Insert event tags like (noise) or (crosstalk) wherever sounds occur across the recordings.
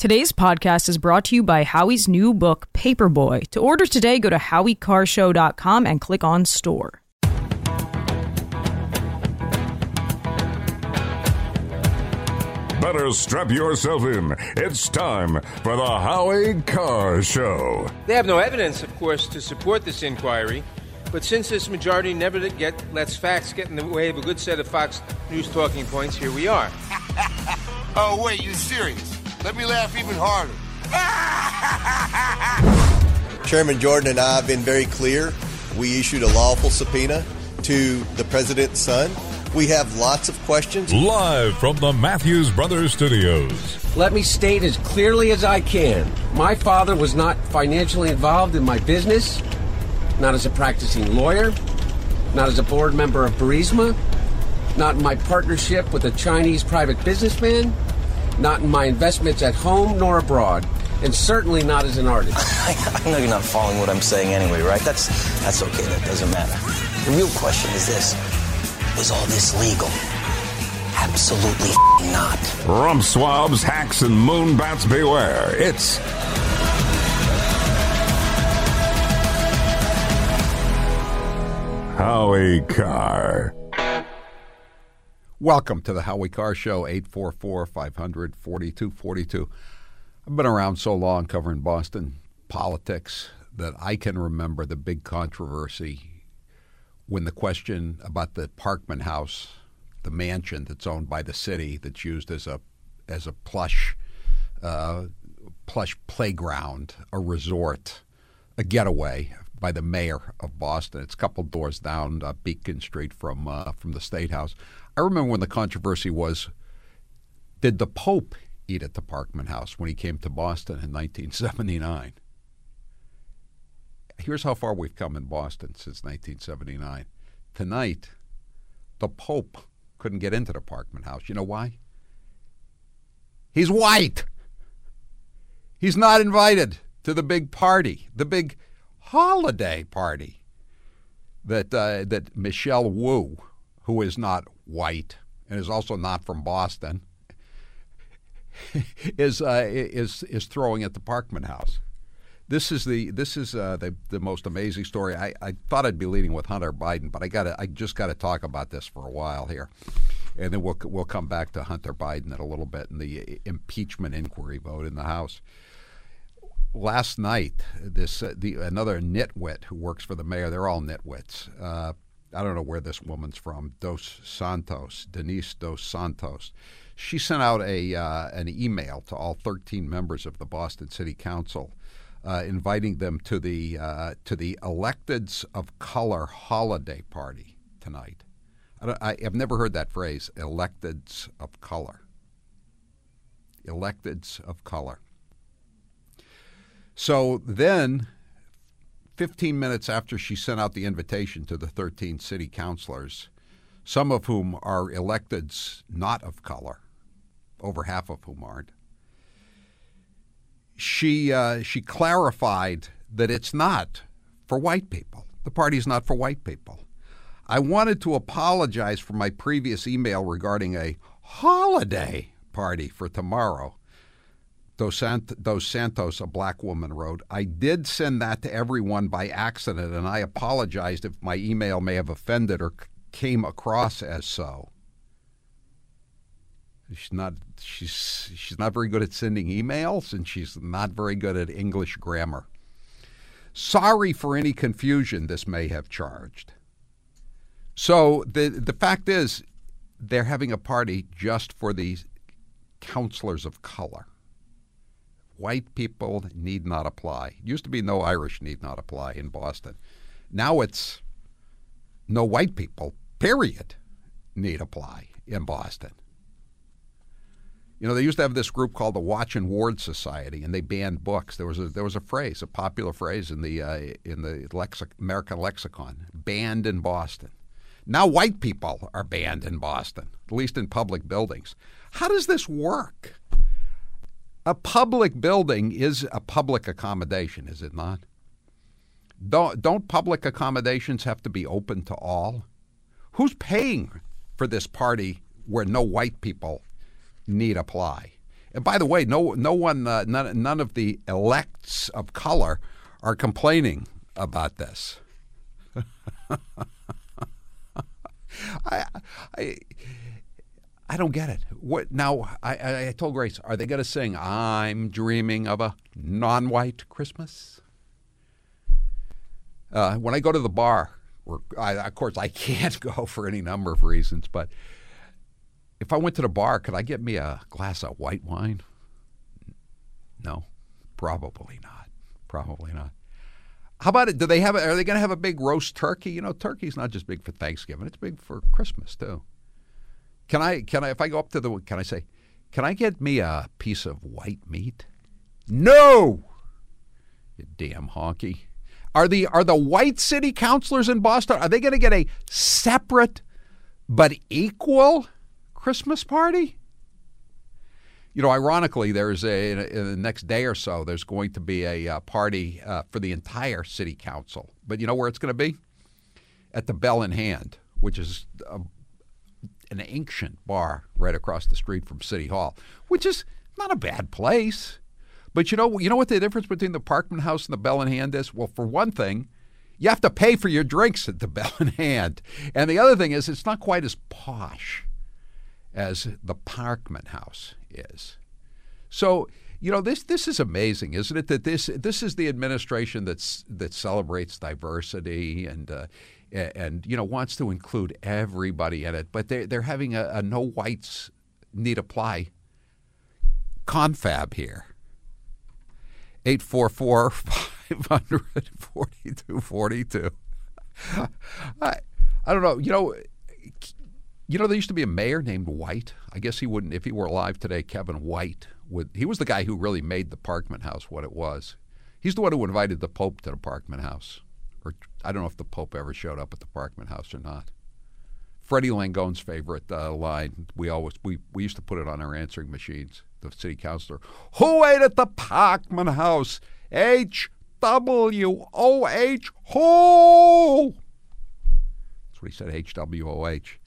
Today's podcast is brought to you by Howie's new book, Paperboy. To order today, go to howiecarrshow.com and click on store. Better strap yourself in. It's time for the Howie Carr Show. They have no evidence, of course, to support this inquiry, but since this majority never get, lets facts get in the way of a good set of Fox News talking points, here we are. (laughs) oh, wait, you serious? Let me laugh even harder. (laughs) Chairman Jordan and I have been very clear. We issued a lawful subpoena to the president's son. We have lots of questions. Live from the Matthews Brothers Studios. Let me state as clearly as I can my father was not financially involved in my business, not as a practicing lawyer, not as a board member of Burisma, not in my partnership with a Chinese private businessman, not in my investments at home nor abroad, and certainly not as an artist. (laughs) I know you're not following what I'm saying anyway, right? That's that's okay. That doesn't matter. The real question is this: Was all this legal? Absolutely not. Rump swabs, hacks, and moon bats beware. It's Howie Carr. Welcome to the Howie Carr Show, 844 500 4242. I've been around so long covering Boston politics that I can remember the big controversy when the question about the Parkman House, the mansion that's owned by the city that's used as a as a plush uh, plush playground, a resort, a getaway by the mayor of Boston. It's a couple doors down uh, Beacon Street from uh, from the State House. I remember when the controversy was did the Pope eat at the Parkman House when he came to Boston in 1979? Here's how far we've come in Boston since 1979. Tonight, the Pope couldn't get into the Parkman House. You know why? He's white. He's not invited to the big party, the big holiday party that uh, that Michelle Wu, who is not white and is also not from Boston, (laughs) is uh, is is throwing at the Parkman House. This is the this is uh, the the most amazing story. I, I thought I'd be leading with Hunter Biden, but I got I just got to talk about this for a while here, and then we'll we'll come back to Hunter Biden in a little bit and the impeachment inquiry vote in the House. Last night, this uh, the another nitwit who works for the mayor. They're all nitwits. I don't know where this woman's from. Dos Santos, Denise Dos Santos. She sent out a uh, an email to all 13 members of the Boston City Council, uh, inviting them to the uh, to the Electeds of Color holiday party tonight. I have never heard that phrase, electeds of color. Electeds of color. So then 15 minutes after she sent out the invitation to the 13 city councilors, some of whom are electeds not of color, over half of whom aren't, she, uh, she clarified that it's not for white people. The party's not for white people. I wanted to apologize for my previous email regarding a holiday party for tomorrow. Dos, Sant- Dos Santos, a black woman, wrote, I did send that to everyone by accident, and I apologized if my email may have offended or came across as so. She's not she's she's not very good at sending emails and she's not very good at English grammar. Sorry for any confusion this may have charged. So the the fact is they're having a party just for these counselors of color. White people need not apply. It used to be no Irish need not apply in Boston. Now it's no white people, period, need apply in Boston. You know, they used to have this group called the Watch and Ward Society, and they banned books. There was a there was a phrase, a popular phrase in the uh, in the lexic, American lexicon, banned in Boston. Now white people are banned in Boston, at least in public buildings. How does this work? A public building is a public accommodation, is it not? Don't, don't public accommodations have to be open to all? Who's paying for this party where no white people need apply? And by the way, no no one uh, none none of the elects of color are complaining about this. (laughs) I, I I don't get it. What now? I, I, told Grace, are they going to sing "I'm Dreaming of a Non-White Christmas"? Uh, when I go to the bar, I, of course I can't (laughs) go for any number of reasons, but if I went to the bar, could I get me a glass of white wine? No, probably not. Probably not. How about it? Do they have? A, are they going to have a big roast turkey? You know, turkey's not just big for Thanksgiving; it's big for Christmas too. Can I? Can I? If I go up to the, can I say, can I get me a piece of white meat? No. You damn honky. Are the are the white city councilors in Boston? Are they going to get a separate but equal Christmas party? You know, ironically, there's a in the next day or so. There's going to be a uh, party uh, for the entire city council. But you know where it's going to be? At the Bell in Hand, which is a, an ancient bar right across the street from City Hall, which is not a bad place. But you know, you know what the difference between the Parkman House and the Bell in Hand is? Well, for one thing, you have to pay for your drinks at the (laughs) Bell in Hand, and the other thing is it's not quite as posh as the Parkman House is. So you know this this is amazing, isn't it? That this this is the administration that's that celebrates diversity and. Uh, and you know wants to include everybody in it, but they're they're having a, a no whites need apply confab here. 844 500 4242. (laughs) I, I don't know. You know, you know, there used to be a mayor named White. I guess he wouldn't, if he were alive today, Kevin White would. He was the guy who really made the Parkman House what it was. He's the one who invited the Pope to the Parkman House. Or I don't know if the Pope ever showed up at the Parkman House or not. Freddie Langone's favorite uh, line. We always we, we used to put it on our answering machines. The city councilor, who ate at the Parkman House? H W O H. Who? That's what he said. H W O H.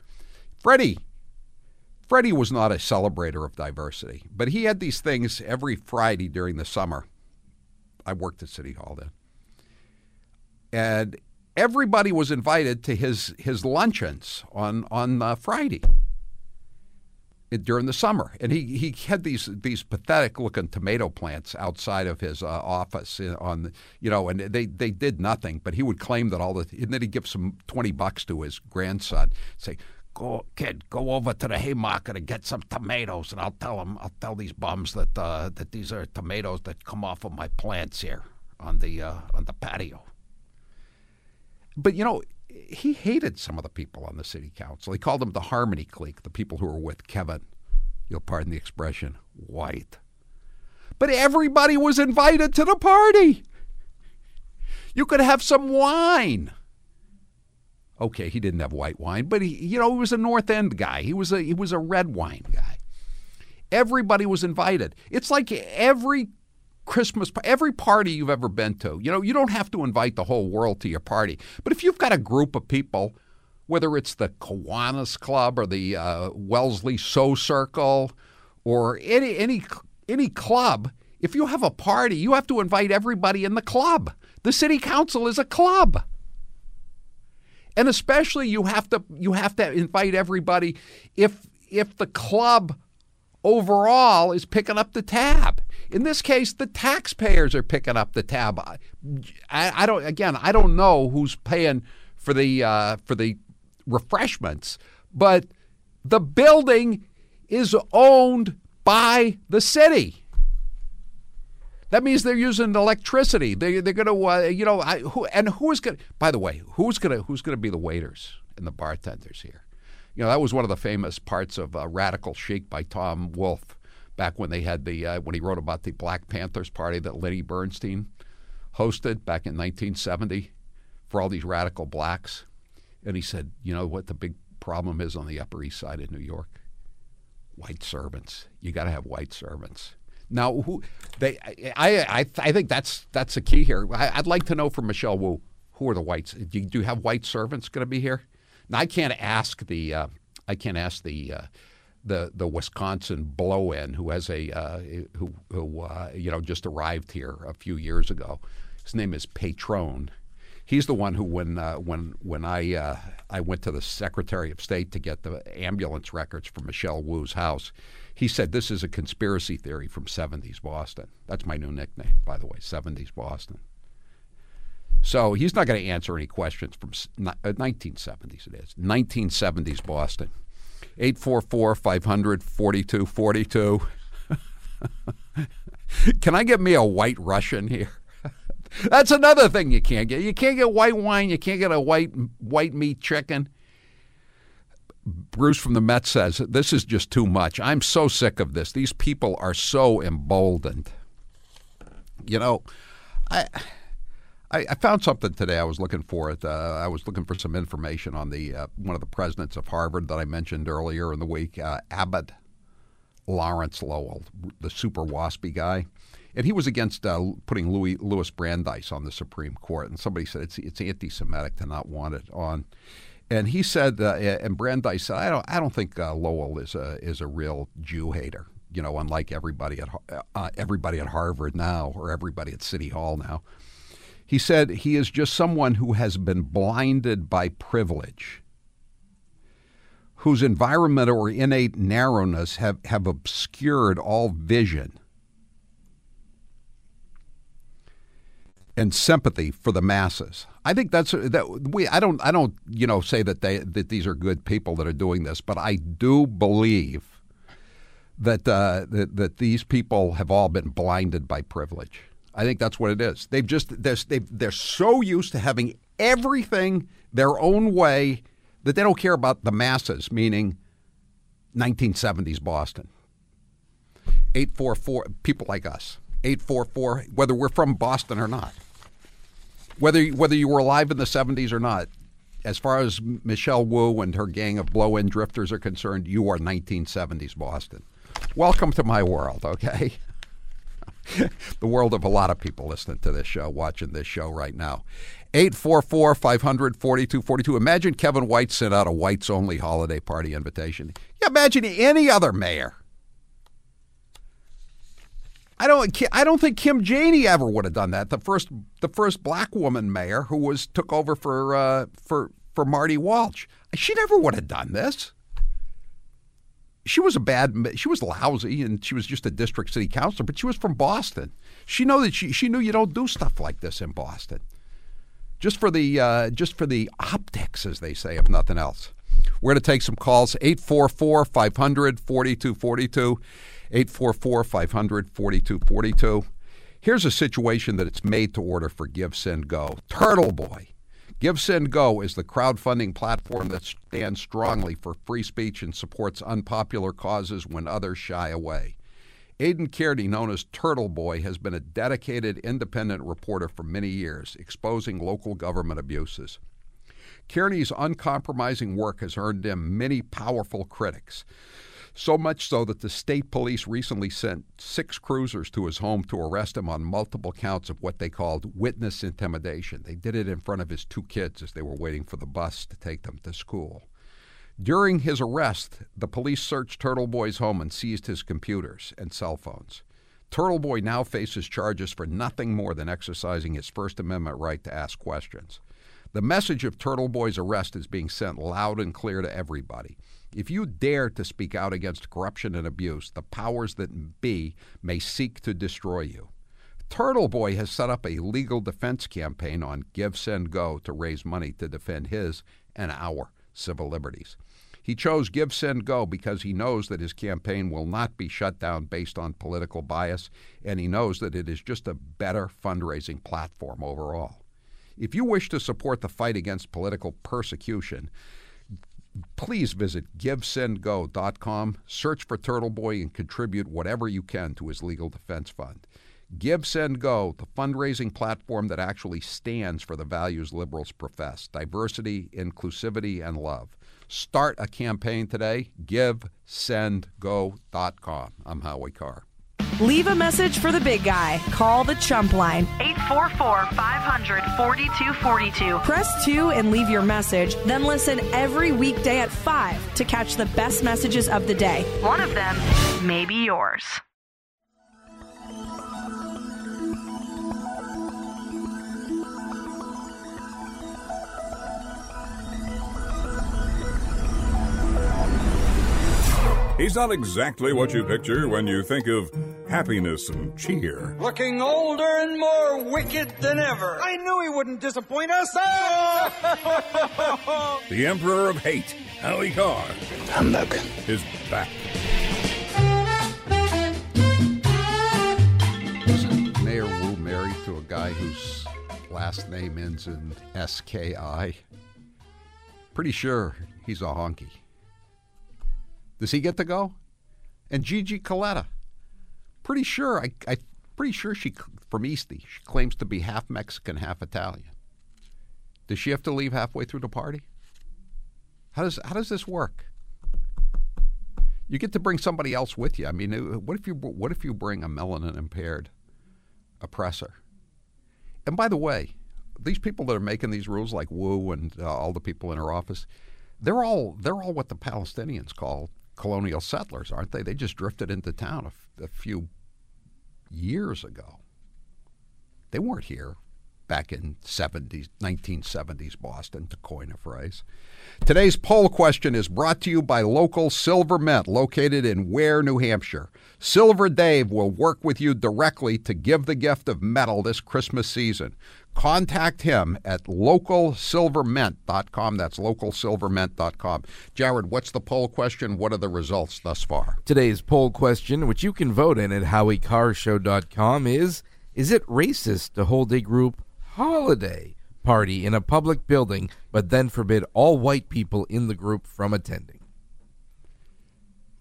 Freddie. Freddie was not a celebrator of diversity, but he had these things every Friday during the summer. I worked at City Hall then. And everybody was invited to his his luncheons on on uh, Friday during the summer, and he, he had these these pathetic looking tomato plants outside of his uh, office on the, you know, and they they did nothing, but he would claim that all the and then he'd give some twenty bucks to his grandson, say. Go, kid, go over to the Haymarket and get some tomatoes, and I'll tell them. I'll tell these bums that uh, that these are tomatoes that come off of my plants here on the uh, on the patio. But you know, he hated some of the people on the city council. He called them the Harmony Clique, the people who were with Kevin. You'll pardon the expression, white. But everybody was invited to the party. You could have some wine. Okay, he didn't have white wine, but he, you know, he was a North End guy. He was a he was a red wine guy. Everybody was invited. It's like every Christmas, every party you've ever been to. You know, you don't have to invite the whole world to your party. But if you've got a group of people, whether it's the Kiwanis Club or the uh, Wellesley Sew Circle or any any any club, if you have a party, you have to invite everybody in the club. The city council is a club. And especially you have to you have to invite everybody if if the club overall is picking up the tab. In this case, the taxpayers are picking up the tab. I, I don't. Again, I don't know who's paying for the uh, for the refreshments, but the building is owned by the city. That means they're using electricity. They, they're going to, uh, you know, I, who, and who's going? to, By the way, who's going to who's going to be the waiters and the bartenders here? You know, that was one of the famous parts of uh, Radical Chic by Tom Wolfe back when they had the uh, when he wrote about the Black Panthers party that Lenny Bernstein hosted back in 1970 for all these radical blacks, and he said, you know what the big problem is on the Upper East Side of New York? White servants. You got to have white servants. Now, who they? I, I I think that's that's the key here. I, would like to know from Michelle Wu who are the whites. Do you, do you have white servants going to be here? Now, I can't ask the uh, I can't ask the uh, the the Wisconsin blow-in who has a uh, who who uh, you know just arrived here a few years ago. His name is Patron. He's the one who when uh, when when I uh, I went to the Secretary of State to get the ambulance records from Michelle Wu's house. He said this is a conspiracy theory from 70s Boston. That's my new nickname, by the way, 70s Boston. So he's not going to answer any questions from 1970s. Uh, it is 1970s Boston. 844 500 4242. (laughs) Can I get me a white Russian here? (laughs) That's another thing you can't get. You can't get white wine. You can't get a white white meat chicken. Bruce from the Met says this is just too much. I'm so sick of this. These people are so emboldened. You know, I. I, found something today. I was looking for it. Uh, I was looking for some information on the uh, one of the presidents of Harvard that I mentioned earlier in the week, uh, Abbott Lawrence Lowell, the super waspy guy, and he was against uh, putting Louis Louis Brandeis on the Supreme Court. And somebody said it's it's anti-Semitic to not want it on. And he said, uh, and Brandeis said, I don't I don't think uh, Lowell is a is a real Jew hater. You know, unlike everybody at everybody at Harvard now or everybody at City Hall now. He said he is just someone who has been blinded by privilege, whose environment or innate narrowness have, have obscured all vision and sympathy for the masses. I think that's that we I don't I don't you know say that they that these are good people that are doing this, but I do believe that uh, that, that these people have all been blinded by privilege. I think that's what it is. They've just they're, they're so used to having everything their own way that they don't care about the masses, meaning 1970s Boston. 844 people like us. 844 whether we're from Boston or not. Whether whether you were alive in the 70s or not. As far as Michelle Wu and her gang of blow-in drifters are concerned, you are 1970s Boston. Welcome to my world, okay? (laughs) the world of a lot of people listening to this show, watching this show right now. 844 500 4242. Imagine Kevin White sent out a whites only holiday party invitation. Yeah, imagine any other mayor. I don't. I don't think Kim Janey ever would have done that. The first, the first black woman mayor who was took over for uh, for for Marty Walsh. She never would have done this she was a bad she was lousy and she was just a district city councilor but she was from boston. She know that she, she knew you don't do stuff like this in boston. Just for the uh, just for the optics as they say if nothing else. We're going to take some calls 844 500 4242 844 500 4242 here's a situation that it's made to order for give send go. Turtle boy Give Go is the crowdfunding platform that stands strongly for free speech and supports unpopular causes when others shy away. Aidan Kearney, known as Turtle Boy, has been a dedicated independent reporter for many years, exposing local government abuses. Kearney's uncompromising work has earned him many powerful critics. So much so that the state police recently sent six cruisers to his home to arrest him on multiple counts of what they called witness intimidation. They did it in front of his two kids as they were waiting for the bus to take them to school. During his arrest, the police searched Turtle Boy's home and seized his computers and cell phones. Turtle Boy now faces charges for nothing more than exercising his First Amendment right to ask questions. The message of Turtle Boy's arrest is being sent loud and clear to everybody. If you dare to speak out against corruption and abuse, the powers that be may seek to destroy you. Turtle Boy has set up a legal defense campaign on Give, Send, Go to raise money to defend his and our civil liberties. He chose Give, Send, Go because he knows that his campaign will not be shut down based on political bias, and he knows that it is just a better fundraising platform overall. If you wish to support the fight against political persecution, please visit givesendgo.com, search for Turtle Boy, and contribute whatever you can to his legal defense fund. Give, Send, Go, the fundraising platform that actually stands for the values liberals profess diversity, inclusivity, and love. Start a campaign today. GiveSendGo.com. I'm Howie Carr. Leave a message for the big guy. Call the Chump Line. 844 500 4242. Press 2 and leave your message, then listen every weekday at 5 to catch the best messages of the day. One of them may be yours. He's not exactly what you picture when you think of happiness and cheer. Looking older and more wicked than ever. I knew he wouldn't disappoint us. (laughs) The Emperor of Hate, Howie Carr, Humbug. is back. Isn't Mayor Wu married to a guy whose last name ends in S-K-I? Pretty sure he's a honky. Does he get to go? And Gigi Coletta? Pretty sure. I, I pretty sure she from Eastie. She claims to be half Mexican, half Italian. Does she have to leave halfway through the party? How does how does this work? You get to bring somebody else with you. I mean, uh, what if you what if you bring a melanin impaired oppressor? And by the way, these people that are making these rules, like Wu and uh, all the people in her office, they're all they're all what the Palestinians call colonial settlers, aren't they? They just drifted into town a, few years ago. They weren't here back in 70s, 1970s Boston, to coin a phrase. Today's poll question is brought to you by local Silver Mint, located in Weare, New Hampshire. Silver Dave will work with you directly to give the gift of metal this Christmas season. Contact him at localsilvermint.com. That's localsilvermint.com. Jared, what's the poll question? What are the results thus far? Today's poll question, which you can vote in at howiecarrshow.com, is Is it racist to hold a group holiday party in a public building but then forbid all white people in the group from attending?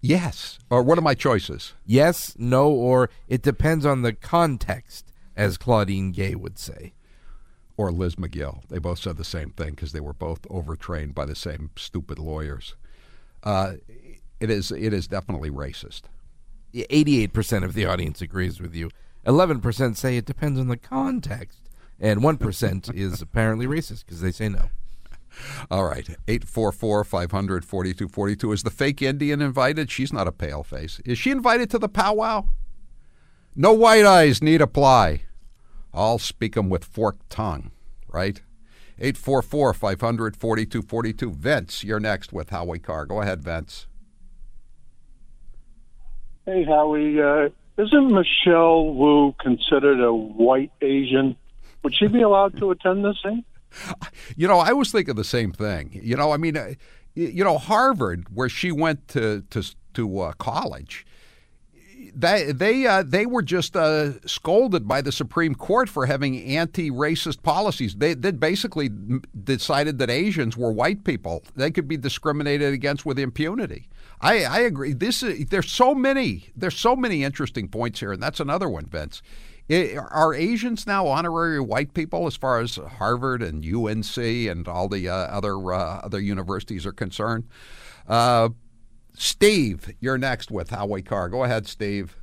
Yes. Or what are my choices? Yes, no, or it depends on the context, as Claudine Gay would say. Or Liz Magill. They both said the same thing because they were both overtrained by the same stupid lawyers. Uh, it is it is definitely racist. 88% of the audience agrees with you. 11% say it depends on the context. And 1% (laughs) is apparently racist because they say no. All right. 844 500 4242. Is the fake Indian invited? She's not a pale face. Is she invited to the powwow? No white eyes need apply. I'll speak 'em with forked tongue, right? 844 500 4242. Vince, you're next with Howie Carr. Go ahead, Vince. Hey, Howie. Uh, isn't Michelle Wu considered a white Asian? Would she be allowed to attend this thing? (laughs) You know, I was thinking the same thing. You know, I mean, uh, you know, Harvard, where she went to to to uh, college, they they uh, they were just uh, scolded by the Supreme Court for having anti-racist policies. They they basically decided that Asians were white people; they could be discriminated against with impunity. I, I agree. This is, there's so many there's so many interesting points here, and that's another one, Vince. I- are Asians now honorary white people as far as Harvard and UNC and all the uh, other uh, other universities are concerned? Uh, Steve, you're next with Howie Carr. Go ahead, Steve.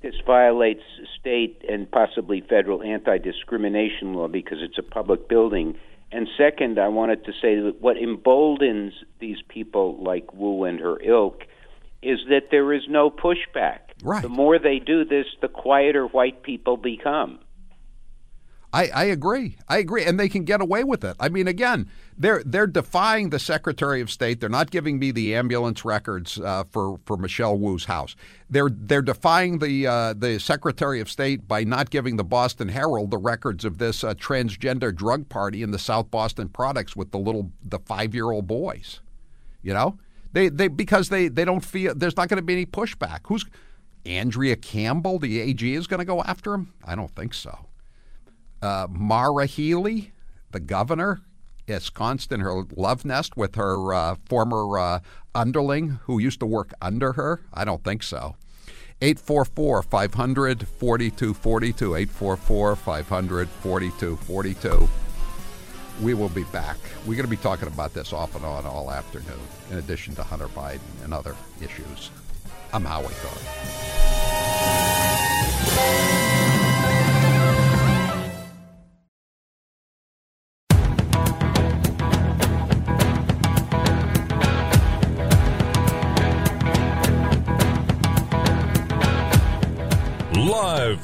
This violates state and possibly federal anti discrimination law because it's a public building. And second, I wanted to say that what emboldens these people like Wu and her ilk is that there is no pushback. Right. The more they do this, the quieter white people become. I, I agree. I agree, and they can get away with it. I mean, again, they're they're defying the Secretary of State. They're not giving me the ambulance records uh, for for Michelle Wu's house. They're they're defying the uh, the Secretary of State by not giving the Boston Herald the records of this uh, transgender drug party in the South Boston Products with the little the five year old boys. You know, they they because they they don't feel there's not going to be any pushback. Who's Andrea Campbell, the AG, is going to go after him? I don't think so uh, Maura Healey, the governor, ensconced in her love nest with her uh, former uh, underling who used to work under her? I don't think so. 844 500 4242. 844 500 4242. We will be back. We're going to be talking about this off and on all afternoon, in addition to Hunter Biden and other issues. I'm Howie Carr.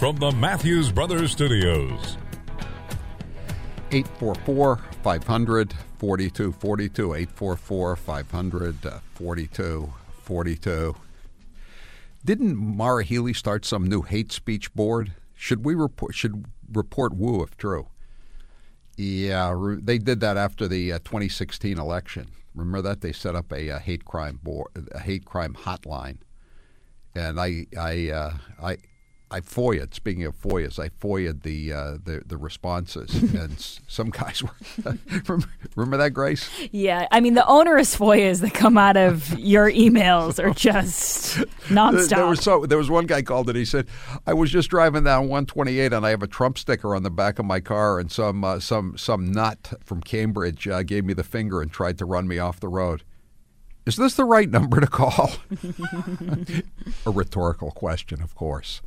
From the Matthews Brothers Studios. 844 500 4242. 844 500 4242. Didn't Maura Healey start some new hate speech board? Should we report? Should report Wu if true? Yeah, they did that after the uh, 2016 election. Remember that they set up a, uh hate crime board, a hate crime hotline, and I, I, uh, I, I foia. Speaking of foias, I foia the uh, the the responses, (laughs) and s- some guys were. (laughs) remember, remember that, Grace? Yeah, I mean the onerous FOIAs that come out of your emails are just (laughs) nonstop. There was so there was one guy called and he said, "I was just driving down 128 and I have a Trump sticker on the back of my car, and some uh, some some nut from Cambridge uh, gave me the finger and tried to run me off the road." Is this the right number to call? a rhetorical question, of course.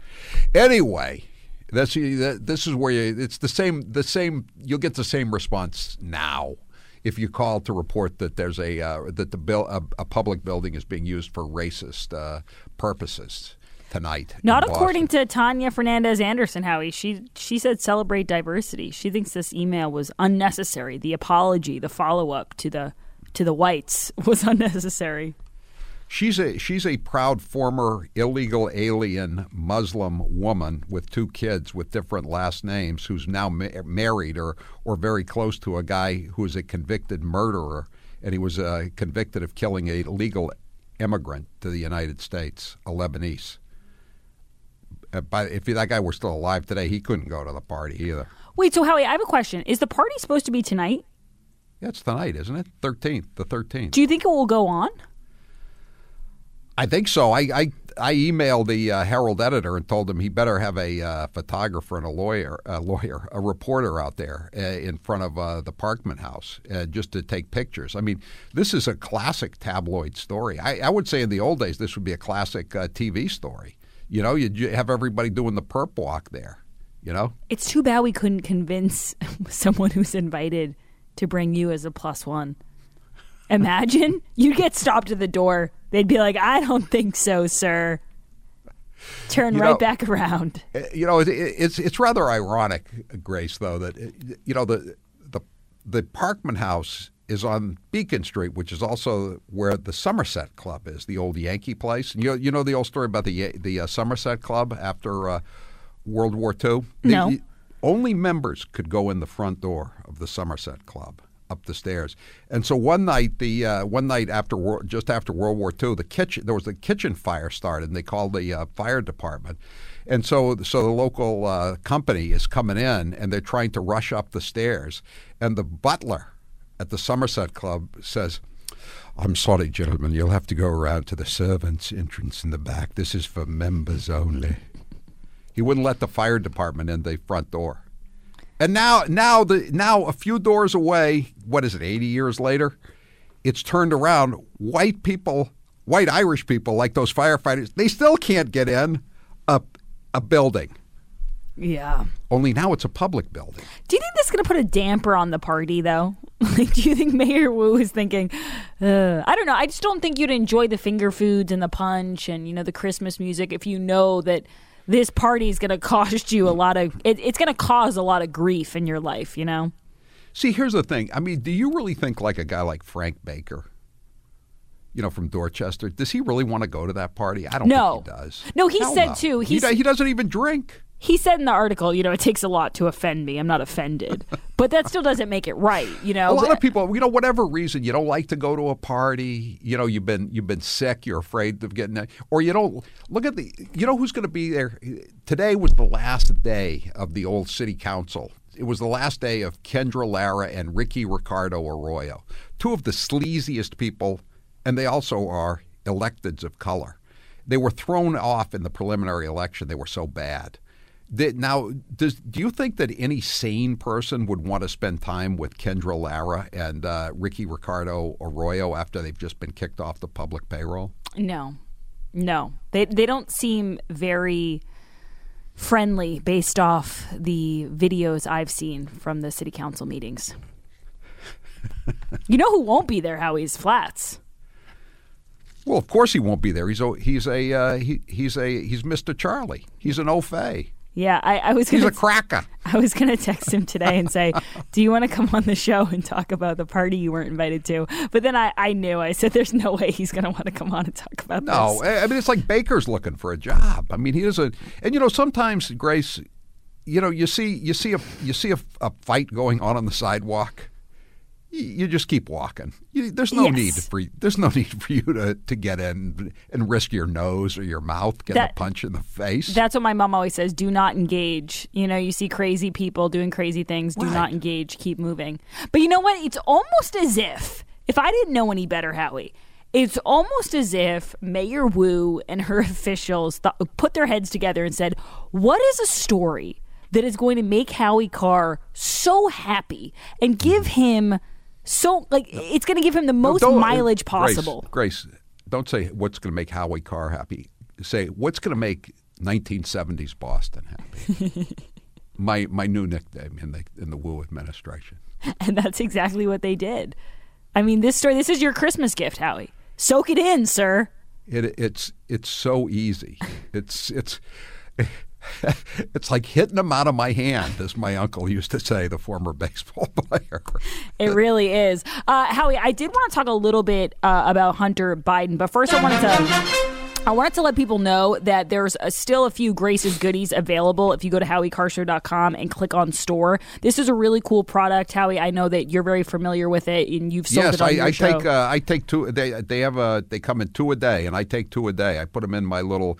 Anyway, that's this is where you, it's the same the same you'll get the same response now if you call to report that there's a uh, that the bill a, a public building is being used for racist uh, purposes tonight. Not according to Tania Fernandes Anderson, Howie. She she said celebrate diversity. She thinks this email was unnecessary. The apology, the follow up to the to the whites (laughs) was unnecessary. She's a she's a proud former illegal alien Muslim woman with two kids with different last names who's now ma- married or or very close to a guy who is a convicted murderer and he was uh, convicted of killing a legal immigrant to the United States, a Lebanese. Uh, but if that guy were still alive today, he couldn't go to the party either. Wait, so Howie, I have a question. Is the party supposed to be tonight? Yeah, it's tonight, isn't it? Thirteenth, the thirteenth. Do you think it will go on? I think so. I I, I emailed the uh, Herald editor and told him he better have a uh, photographer and a lawyer, a lawyer, a reporter out there uh, in front of uh, the Parkman House uh, just to take pictures. I mean, this is a classic tabloid story. I, I would say in the old days this would be a classic uh, TV story. You know, you'd you have everybody doing the perp walk there. You know, It's too bad we couldn't convince (laughs) someone who's invited to bring you as a plus one. Imagine (laughs) you get stopped at the door. They'd be like, "I don't think so, sir." Turn You right know- back around. Uh, You know, it, it- it's it's rather ironic, Grace, though that uh, you know the the the Parkman House is on Beacon Street, which is also where the Somerset Club is, the old Yankee place. And you you know the old story about the the uh, Somerset Club after uh, World War II. The- No. Only members could go in the front door of the Somerset Club up the stairs. And so one night, the uh, one night after just after World War II, the kitchen there was a kitchen fire started, and they called the uh, fire department. And so, so the local uh, company is coming in, and they're trying to rush up the stairs. And the butler at the Somerset Club says, "I'm sorry, gentlemen, you'll have to go around to the servants' entrance in the back. This is for members only." He wouldn't let the fire department in the front door. And now, now the now a few doors away, what is it? Eighty years later, it's turned around. White people, white Irish people, like those firefighters, they still can't get in a a building. Yeah. Only now it's a public building. Do you think this is going to put a damper on the party, though? (laughs) Like, do you think Mayor Wu is thinking, uh, I don't know. I just don't think you'd enjoy the finger foods and the punch and, you know, the Christmas music if you know that this party is going to cost you a lot of, it, it's going to cause a lot of grief in your life, you know? See, here's the thing. I mean, do you really think like a guy like Frank Baker, you know, from Dorchester, does he really want to go to that party? I don't No. think he does. No, he Hell said no. too, He, he doesn't even drink. He said in the article, you know, it takes a lot to offend me. I'm not offended. (laughs) but that still doesn't make it right, you know? a lot of uh, people, you know, whatever reason, you don't like to go to a party. You know, you've been you've been sick. You're afraid of getting, or you don't look at the. You know who's going to be there? Today was the last day of the old city council. It was the last day of Kendra Lara and Ricky Ricardo Arroyo, two of the sleaziest people, and they also are electeds of color. They were thrown off in the preliminary election. They were so bad. Now, does do you think that any sane person would want to spend time with Kendra Lara and uh, Ricky Ricardo Arroyo after they've just been kicked off the public payroll? No, no, they they don't seem very friendly based off the videos I've seen from the city council meetings. you know who won't be there? Howie's Flats. Well, of course he won't be there. He's a he's a uh, he, he's a he's Mr. Charlie. He's an au fait. Yeah, I, I was He's gonna a cracker. (laughs) I was gonna text him today and say, (laughs) "Do you want to come on the show and talk about the party you weren't invited to?" But then I, I knew I said, "There's no way he's gonna want to come on and talk about No, this." I I mean it's like Baker's looking for a job. I mean he doesn't. And you know sometimes Grace, you know you see you see a you see a, a fight going on on the sidewalk. You, just keep walking. You, there's no Yes. need for you- there's no (laughs) need for you to, to get in and risk your nose or your mouth getting That- a punch in the face. That's what my mom always says. Do not engage. You know, you see crazy people doing crazy things. Do not engage. Keep moving. But you know what? It's almost as if, if I didn't know any better, Howie, it's almost as if Mayor Wu and her (laughs) officials th- put their heads together and said, What is a story that is going to make Howie Carr so happy and give mm-hmm. him so, like, it's going to give him the most Don't- uh, mileage Grace- possible? Grace, don't say what's going to make Howie Carr happy. Say what's going to make 1970s Boston happy. (laughs) my my new nickname in the in the Wu administration. (laughs) And that's exactly what they did. I mean, this story, this is your Christmas gift, Howie. Soak it in, sir. It it's it's so easy. It's it's (laughs) it's like hitting them out of my hand, as my uncle used to say, the former baseball (laughs) player. It really is. Uh, Howie, I did want to talk a little bit uh, about Hunter Biden, but first I wanted to. I wanted to let people know that there's uh still a few Grace's goodies available if you go to howiecarrshow.com and click on store. This is a really cool product, Howie. I know that you're very familiar with it and you've sold yes, it on I, your I show. take uh, I take two. They they have a they come in two a day, and I take two a day. I put them in my little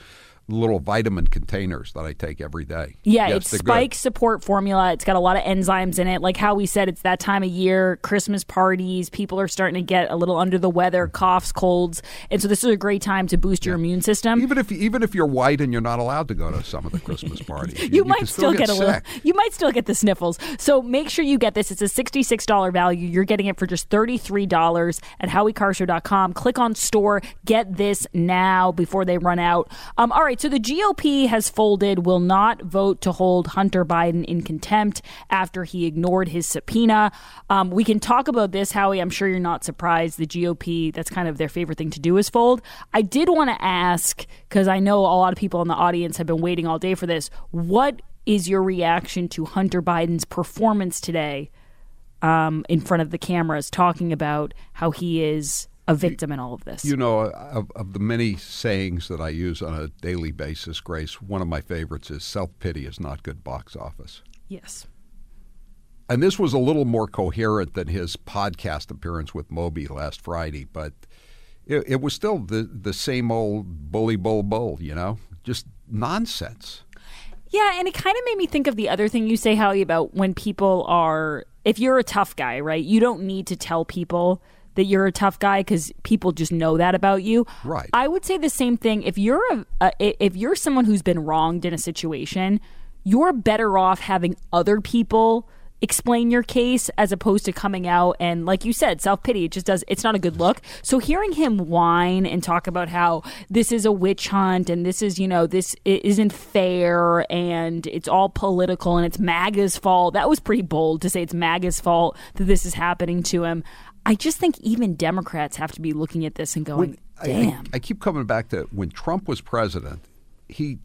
little vitamin containers that I take every day. Yeah, Yes, it's they're good. spike support formula. It's got a lot of enzymes in it. Like how we said, it's that time of year, Christmas parties. People are starting to get a little under the weather, coughs, colds, and so this is a great time to boost your immune system. Even if even if you're white and you're not allowed to go to some of the Christmas (laughs) parties, you, might can still, get, a little. You might still get the sniffles. So make sure you get this. It's a sixty-six dollar value. You're getting it for just thirty-three dollars at HowieCarrshow.com. Click on store. Get this now before they run out. Um, all right. So the GOP has folded. Will not vote to hold Hunter Biden in contempt after he ignored his subpoena. Um, we can talk about this, Howie. I'm sure you're not surprised. The GOP. That's kind of their favorite thing to do is fold. I did want to ask because I know a lot of people in the audience have been waiting all day for this. What is your reaction to Hunter Biden's performance today um, in front of the cameras, talking about how he is a victim in all of this? You know, of, of the many sayings that I use on a daily basis, Grace, one of my favorites is self pity is not good box office. yes. And this was a little more coherent than his podcast appearance with Moby last Friday, but it, it was still the, the same old bully, bull, bull, you know? Just nonsense. Yeah, and it kind of made me think of the other thing you say, Howie, about when people are, if you're a tough guy, right? You don't need to tell people that you're a tough guy because people just know that about you. Right. I would say the same thing. If you're a, a if you're someone who's been wronged in a situation, you're better off having other people explain your case as opposed to coming out and like you said self pity it just does it's not a good look so hearing him whine and talk about how this is a witch hunt and this is you know this isn't fair and it's all political and it's MAGA's fault that was pretty bold to say it's MAGA's fault that this is happening to him I just think even Democrats have to be looking at this and going I- I- damn I, keep coming back to when Trump was president, he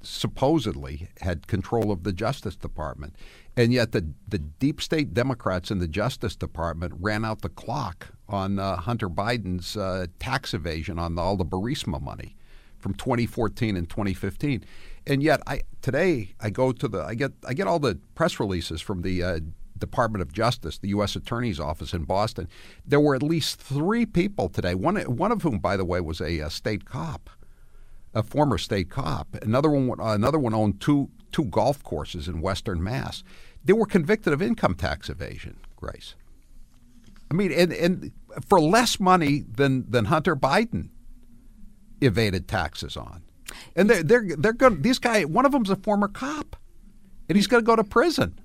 supposedly had control of the Justice Department. And yet the, the deep state Democrats in the Justice Department ran out the clock on uh, Hunter Biden's uh, tax evasion on all the Burisma money from 2014 and 2015. And yet I today I go to the I get I get all the press releases from the uh, Department of Justice, the U.S. Attorney's Office in Boston. There were at least three people today. One one of whom, by the way, was a, uh state cop, a former state cop. Another one another one owned two two golf courses in Western Mass. They were convicted of income tax evasion. Grace. I mean, and, and for less money than than Hunter Biden evaded taxes on. And they're they're they're going. These guy, one of them's a former cop, and he's going to go to prison.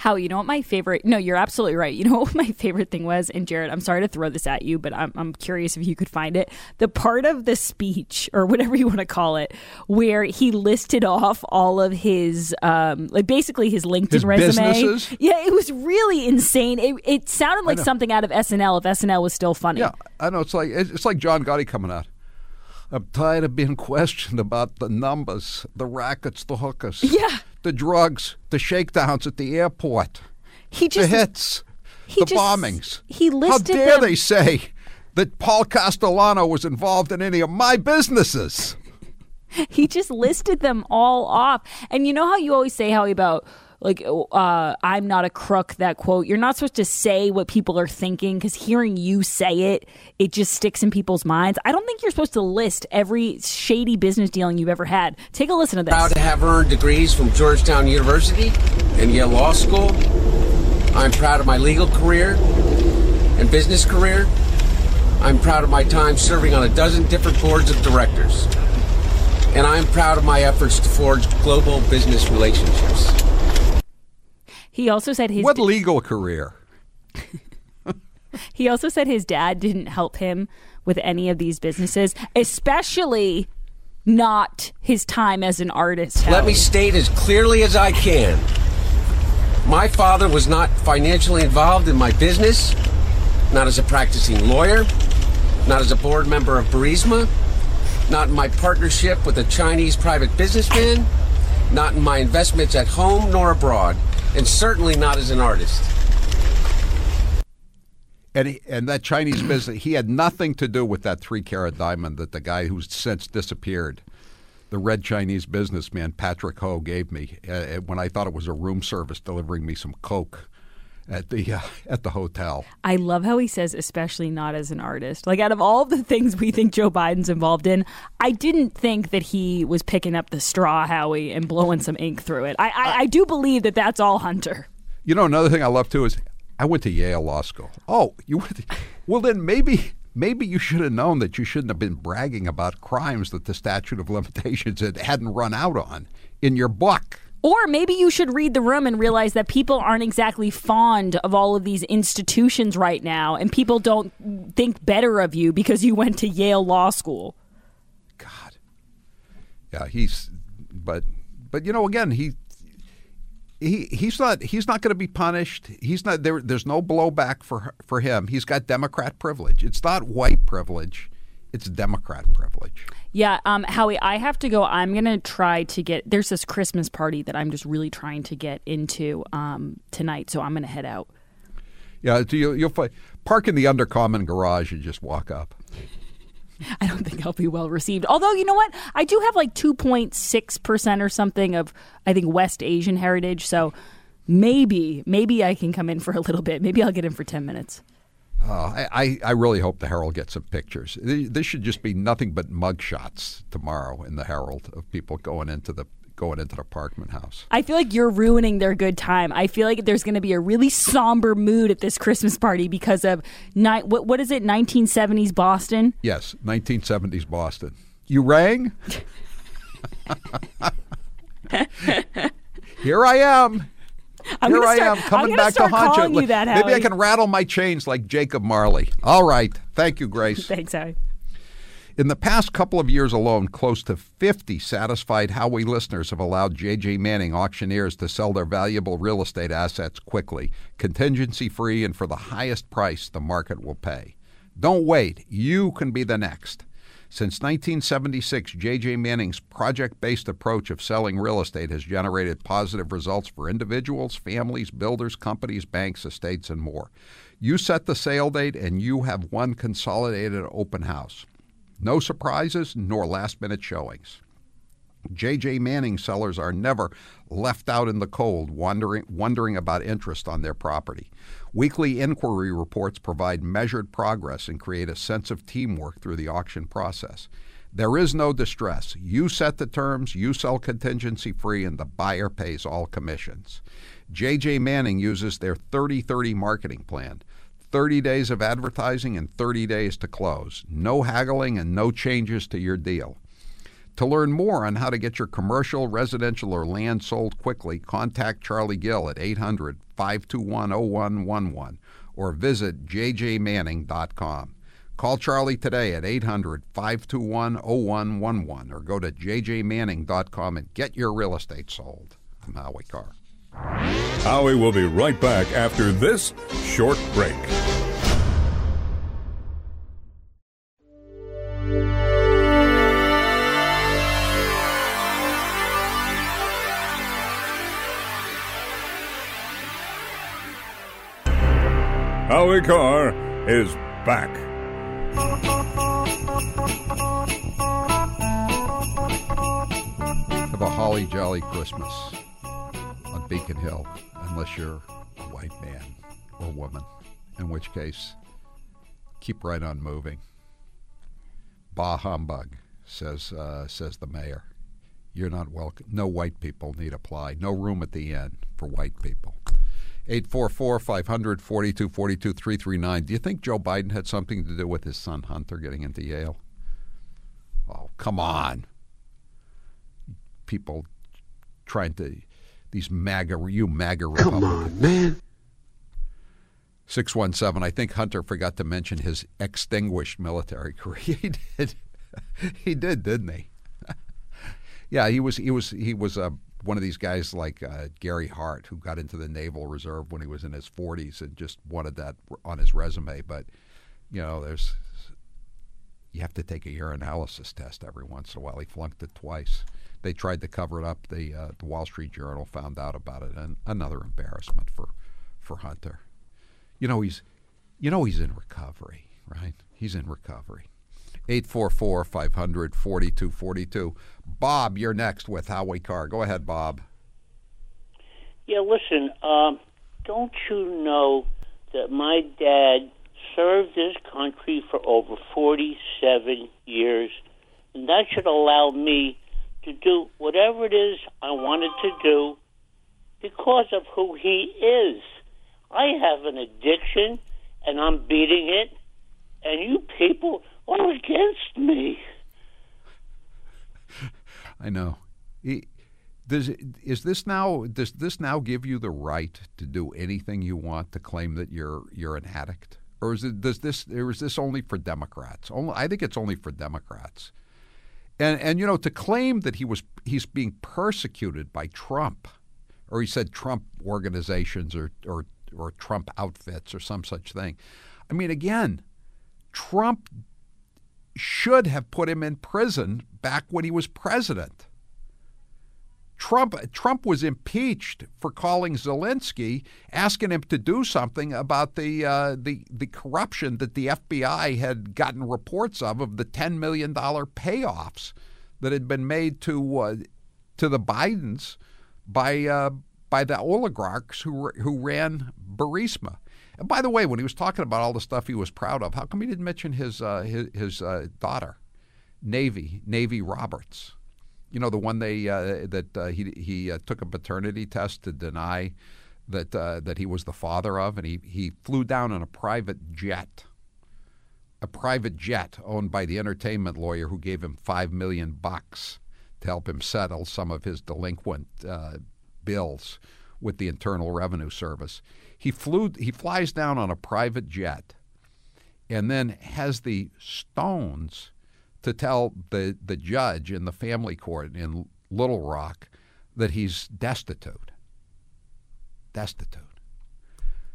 How you know what my favorite? No, you're absolutely right. You know (laughs) what my favorite thing was, and Jared, I'm sorry to throw this at you, but I'm I'm curious if you could find it. The part of the speech or whatever you want to call it, where he listed off all of his, um, like basically his LinkedIn His resume. businesses? Yeah, it was really insane. It, it sounded like something out of SNL if SNL was still funny. Yeah, I know. It's like it's it's like John Gotti coming out. I'm tired of being questioned about the numbers, the rackets, the hookers, (laughs) Yeah. The drugs, the shakedowns at the airport, He just the hits, he the just- bombings. he listed How dare them- they say that Paul Castellano was involved in any of my businesses? (laughs) he just listed them all off. And you know how you always say, Howie, about like, uh, I'm not a crook, that quote. You're not supposed to say what people are thinking because hearing you say it, it just sticks in people's minds. I don't think you're supposed to list every shady business dealing you've ever had. Take a listen to this. Proud to have earned degrees from Georgetown University and Yale Law School. I'm proud of my legal career and business career. I'm proud of my time serving on a dozen different boards of directors. And I'm proud of my efforts to forge global business relationships. He also said his What legal career? (laughs) he also said his dad didn't help him with any of these businesses, especially not his time as an artist. Let me state as clearly as I can. My father was not financially involved in my business, not as a practicing lawyer, not as a board member of Burisma, not in my partnership with a Chinese private businessman, not in my investments at home nor abroad, and certainly not as an artist. And he, and that Chinese business, he had nothing to do with that three carat diamond that the guy who's since disappeared, the red Chinese businessman Patrick Ho gave me uh, when I thought it was a room service delivering me some coke at the uh, (laughs) at the hotel. I love how he says, especially not as an artist. Like, out of all the (laughs) things we think Joe Biden's involved in, I didn't think that he was picking up the straw, Howie, and blowing some ink through it. I, I, I do believe that that's all Hunter. You know, another thing I love too is I went to Yale Law School. Oh, you went? To, well, then maybe maybe you should have known that you shouldn't have been bragging about crimes that the statute of limitations had, hadn't run out on in your book. Or maybe you should read the room and realize that people aren't exactly fond of all of these institutions right now, and people don't think better of you because you went to Yale Law School. God. Yeah, he's, but but you know, again, he he he's not he's not going to be punished. He's not there. There's no blowback for for him. He's got Democrat privilege. It's not white privilege. It's Democrat privilege. Yeah, um, Howie, I have to go. I'm gonna try to get. There's this Christmas party that I'm just really trying to get into um, tonight, so I'm gonna head out. Yeah, so you, you'll find, park in the undercommon garage and just walk up. (laughs) I don't think I'll be well received. Although, you know what? I do have like 2.6% or something of, I think, West Asian heritage. So maybe, maybe I can come in for a little bit. Maybe I'll get in for 10 minutes. Uh, I, I really hope the Herald gets some pictures. This should just be nothing but mug shots tomorrow in the Herald of people going into the going into the Parkman house. I feel like you're ruining their good time. I feel like there's going to be a really somber mood at this Christmas party because of ni- what what is it? 1970s Boston. Yes, 1970s Boston. You rang? (laughs) (laughs) Here I am. I'm Here I start- am coming back to haunt calling you that, Maybe I can rattle my chains like Jacob Marley. All right. Thank you, (laughs) Grace. Thanks, Howie. In the past couple of years alone, close to 50 satisfied Howie listeners have allowed J.J. Manning auctioneers to sell their valuable real estate assets quickly, contingency free, and for the highest price the market will pay. Don't wait. You can be the next. Since 1976, J.J. Manning's project based approach of selling real estate has generated positive results for individuals, families, builders, companies, banks, estates, and more. You set the sale date, and you have one consolidated open house. No surprises nor last minute showings. J.J. Manning sellers are never left out in the cold, wondering, wondering about interest on their property. Weekly inquiry reports provide measured progress and create a sense of teamwork through the auction process. There is no distress. You set the terms, you sell contingency free, and the buyer pays all commissions. J.J. Manning uses their 30 30 marketing plan. 30 days of advertising and 30 days to close. No haggling and no changes to your deal. To learn more on how to get your commercial, residential, or land sold quickly, contact Charlie Gill at 800 521 0111 or visit jjmanning.com. Call Charlie today at 800 521 0111 or go to jjmanning.com and get your real estate sold. I'm Howie Carr. Howie will be right back after this short break. Howie Carr is back. Have a holly jolly Christmas on Beacon Hill, unless you're a white man or woman, in which case, keep right on moving. Bah humbug, says uh, says the mayor. You're not welcome. No white people need apply. No room at the inn for white people. 844 500 4242 339. Do you think Joe Biden had something to do with his son Hunter getting into Yale? Oh, come on. People trying to, these MAGA, you MAGA Republicans. Come on, man. 617. I think Hunter forgot to mention his extinguished military career. He did. he did, didn't he? (laughs) yeah, he was. He was. He was a one of these guys like uh, Gary Hart, who got into the Naval Reserve when he was in his 40s and just wanted that on his resume. But, you know, there's you have to take a urinalysis test every once in a while. He flunked it twice. They tried to cover it up. The uh, the Wall Street Journal found out about it, and another embarrassment for for Hunter. You know he's you know he's in recovery, right? He's in recovery. 844 500 4242. Bob, you're next with Howie Carr. Go ahead, Bob. Yeah, listen, um, don't you know that my dad served this country for over 47 years? And that should allow me to do whatever it is I wanted to do because of who he is. I have an addiction and I'm beating it, and you people are against me. I know. Does is this now does this now give you the right to do anything you want to claim that you're you're an addict, or is it does this or is this only for Democrats? Only I think it's only for Democrats. And and you know to claim that he was he's being persecuted by Trump, or he said Trump organizations or or or Trump outfits or some such thing. I mean, again, Trump should have put him in prison back when he was president. Trump Trump was impeached for calling Zelensky, asking him to do something about the uh, the the corruption that the FBI had gotten reports of of the ten million dollar payoffs that had been made to uh, to the Bidens by uh, by the oligarchs who who ran Burisma. And by the way, when he was talking about all the stuff he was proud of, how come he didn't mention his uh, his, his uh, daughter, Navy Navy Roberts? You know, the one they uh, that uh, he he uh, took a paternity test to deny that uh, that he was the father of, and he he flew down in a private jet, a private jet owned by the entertainment lawyer who gave him five million bucks to help him settle some of his delinquent bills with the Internal Revenue Service. He flew he flies down on a private jet and then has the stones to tell the, the judge in the family court in Little Rock that he's destitute. Destitute.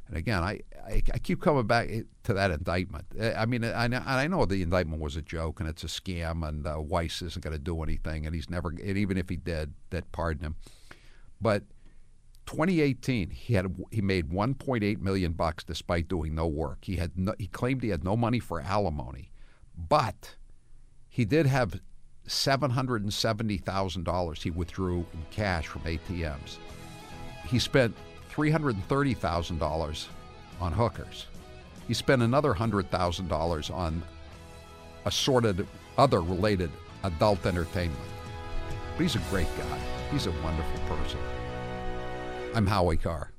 And again, I, I, I, keep coming back to that indictment. I mean, I, I know the indictment was a joke and it's a scam, and uh, Weiss isn't going to do anything, and he's never, and even if he did, that pardon him. But 2018, he had he made 1.8 million bucks despite doing no work. He had no, he claimed he had no money for alimony, but he did have $770,000 he withdrew in cash from ATMs. He spent $330,000 on hookers. He spent another $100,000 on assorted other related adult entertainment. But he's a great guy. He's a wonderful person. I'm Howie Carr.